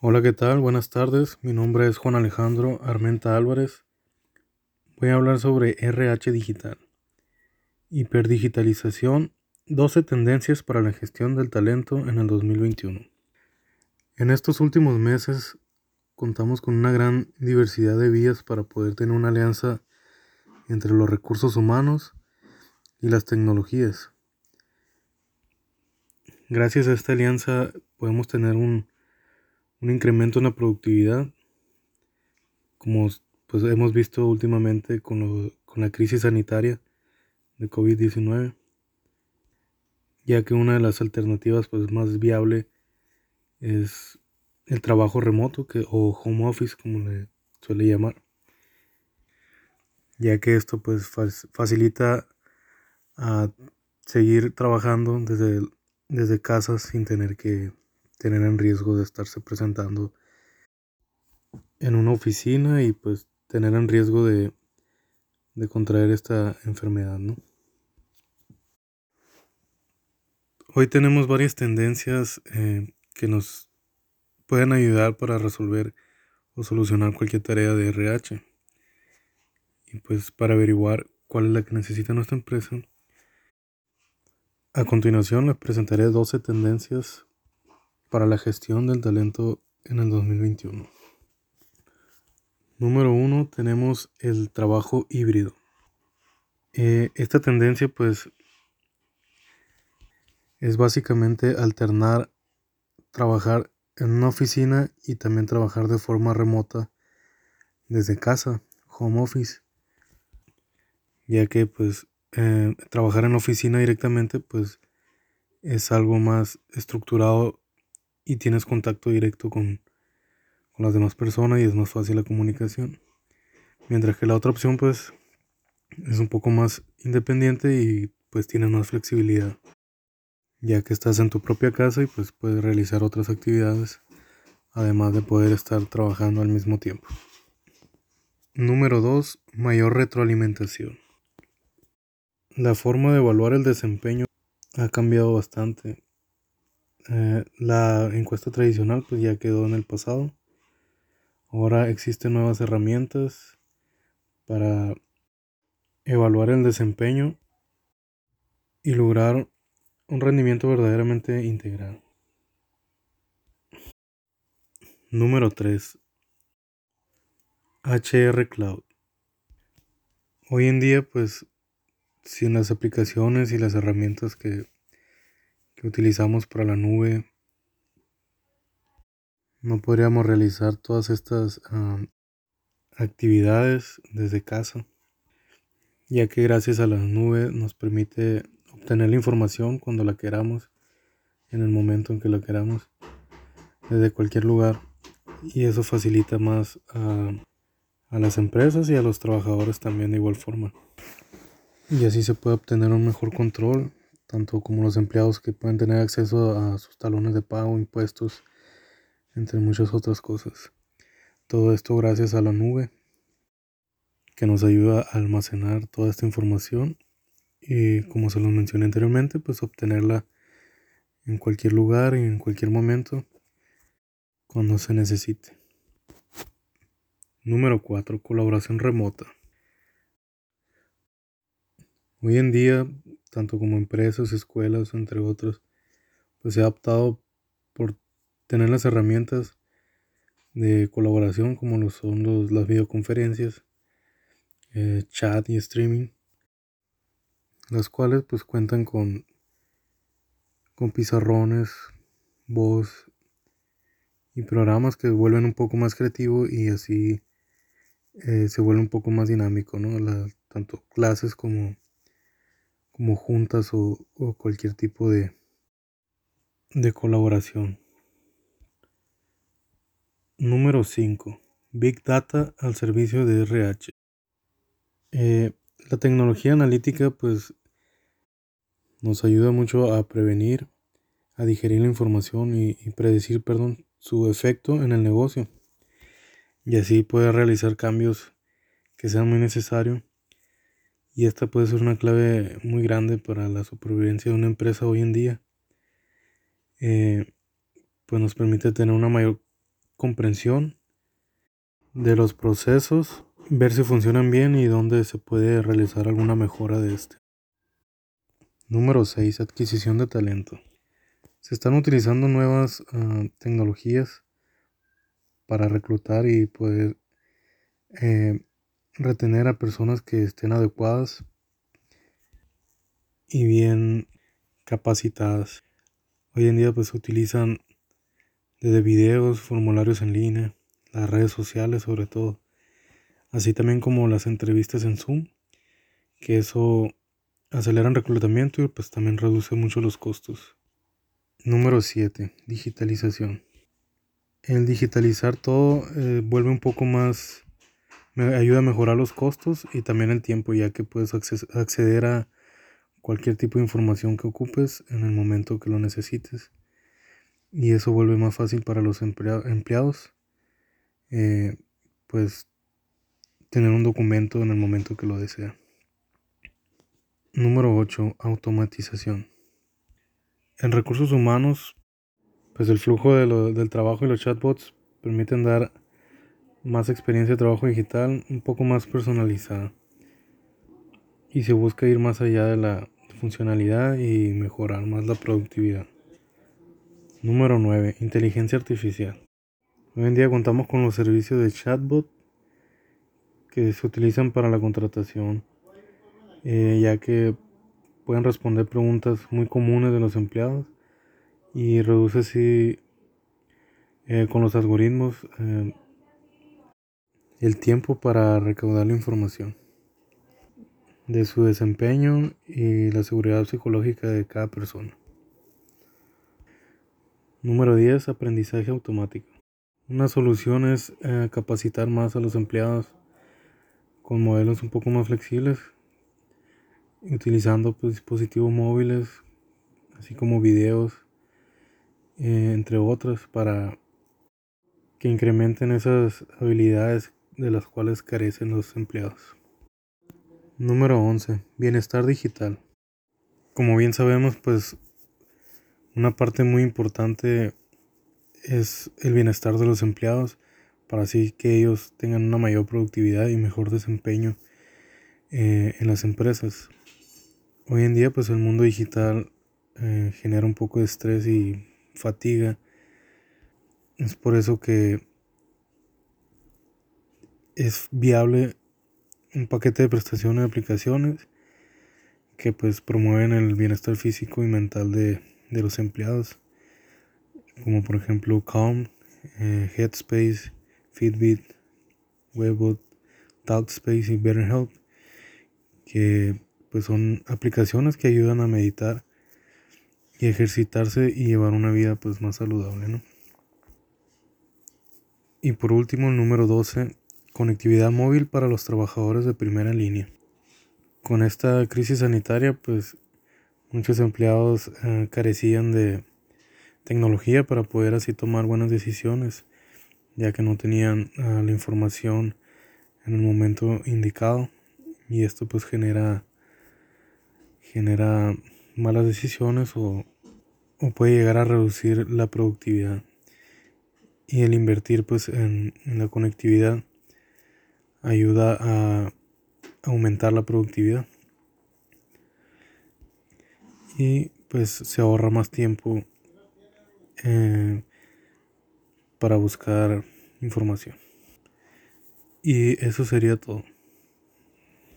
Hola, ¿qué tal? Buenas tardes. Mi nombre es Juan Alejandro Armenta Álvarez. Voy a hablar sobre RH digital. Hiperdigitalización, 12 tendencias para la gestión del talento en el 2021. En estos últimos meses contamos con una gran diversidad de vías para poder tener una alianza entre los recursos humanos y las tecnologías. Gracias a esta alianza podemos tener un un incremento en la productividad, como pues, hemos visto últimamente con, con la crisis sanitaria de COVID-19, ya que una de las alternativas pues, más viable es el trabajo remoto que, o home office como le suele llamar, ya que esto pues facilita a seguir trabajando desde, desde casa sin tener que tener en riesgo de estarse presentando en una oficina y pues tener en riesgo de, de contraer esta enfermedad, ¿no? Hoy tenemos varias tendencias eh, que nos pueden ayudar para resolver o solucionar cualquier tarea de RH. Y pues para averiguar cuál es la que necesita nuestra empresa, a continuación les presentaré 12 tendencias para la gestión del talento en el 2021. Número uno, tenemos el trabajo híbrido. Eh, esta tendencia pues es básicamente alternar trabajar en una oficina y también trabajar de forma remota desde casa, home office, ya que pues eh, trabajar en oficina directamente pues es algo más estructurado y tienes contacto directo con, las demás personas y es más fácil la comunicación. Mientras que la otra opción pues es un poco más independiente y pues tienes más flexibilidad. Ya que estás en tu propia casa y pues puedes realizar otras actividades además de poder estar trabajando al mismo tiempo. Número 2. Mayor retroalimentación. La forma de evaluar el desempeño ha cambiado bastante. Eh, la encuesta tradicional pues ya quedó en el pasado. Ahora existen nuevas herramientas para evaluar el desempeño y lograr un rendimiento verdaderamente integral. Número 3. HR Cloud. Hoy en día pues sin las aplicaciones y las herramientas que que utilizamos para la nube, no podríamos realizar todas estas actividades desde casa, ya que gracias a la nube nos permite obtener la información cuando la queramos, en el momento en que la queramos, desde cualquier lugar. Y eso facilita más a, a las empresas y a los trabajadores también de igual forma. Y así se puede obtener un mejor control tanto como los empleados que pueden tener acceso a sus talones de pago, impuestos, entre muchas otras cosas. Todo esto gracias a la nube que nos ayuda a almacenar toda esta información y como se los mencioné anteriormente, pues obtenerla en cualquier lugar y en cualquier momento cuando se necesite. Número 4. Colaboración remota. Hoy en día tanto como empresas, escuelas, entre otros, pues se ha optado por tener las herramientas de colaboración como lo son los, las videoconferencias, eh, chat y streaming, las cuales pues cuentan con, con pizarrones, voz y programas que vuelven un poco más creativo y así eh, se vuelve un poco más dinámico, ¿no? tanto clases como como juntas o, cualquier tipo de, de colaboración. Número 5. Big Data al servicio de RH. Eh, la tecnología analítica pues nos ayuda mucho a prevenir, a digerir la información y, y, predecir perdón, su efecto en el negocio. Y así puede realizar cambios que sean muy necesarios y esta puede ser una clave muy grande para la supervivencia de una empresa hoy en día. Eh, pues nos permite tener una mayor comprensión de los procesos, ver si funcionan bien y dónde se puede realizar alguna mejora de este. Número 6. Adquisición de talento. Se están utilizando nuevas ah, tecnologías para reclutar y poder eh, retener a personas que estén adecuadas y bien capacitadas. Hoy en día pues se utilizan desde videos, formularios en línea, las redes sociales sobre todo, así también como las entrevistas en Zoom, que eso acelera el reclutamiento y pues también reduce mucho los costos. Número 7. Digitalización. El digitalizar todo eh, vuelve un poco más, me ayuda a mejorar los costos y también el tiempo, ya que puedes acceder a cualquier tipo de información que ocupes en el momento que lo necesites. Y eso vuelve más fácil para los empleados eh, pues tener un documento en el momento que lo desea. Número 8. Automatización. En recursos humanos, pues el flujo del trabajo y los chatbots permiten dar más experiencia de trabajo digital un poco más personalizada. Y se busca ir más allá de la funcionalidad y mejorar más la productividad. Número 9. Inteligencia artificial. Hoy en día contamos con los servicios de chatbot que se utilizan para la contratación, eh, ya que pueden responder preguntas muy comunes de los empleados y reduce así eh, con los algoritmos eh, el tiempo para recaudar la información de su desempeño y la seguridad psicológica de cada persona. Número 10. Aprendizaje automático. Una solución es eh, capacitar más a los empleados con modelos un poco más flexibles, utilizando pues, dispositivos móviles, así como videos, eh, entre otras, para que incrementen esas habilidades de las cuales carecen los empleados. Número 11. Bienestar digital. Como bien sabemos, pues una parte muy importante es el bienestar de los empleados para así que ellos tengan una mayor productividad y mejor desempeño eh, en las empresas. Hoy en día pues el mundo digital eh, genera un poco de estrés y fatiga. Es por eso que es viable un paquete de prestaciones de aplicaciones que pues promueven el bienestar físico y mental de, de los empleados como por ejemplo Calm, eh, Headspace, Fitbit, Webot, Talkspace y BetterHelp, que pues son aplicaciones que ayudan a meditar y ejercitarse y llevar una vida pues más saludable, ¿no? Y por último, el número 12, conectividad móvil para los trabajadores de primera línea. Con esta crisis sanitaria, pues muchos empleados eh, carecían de tecnología para poder así tomar buenas decisiones, ya que no tenían ah, la información en el momento indicado y esto pues genera genera malas decisiones o, puede llegar a reducir la productividad y el invertir pues en la conectividad ayuda a aumentar la productividad y pues se ahorra más tiempo eh, para buscar información. Y eso sería todo.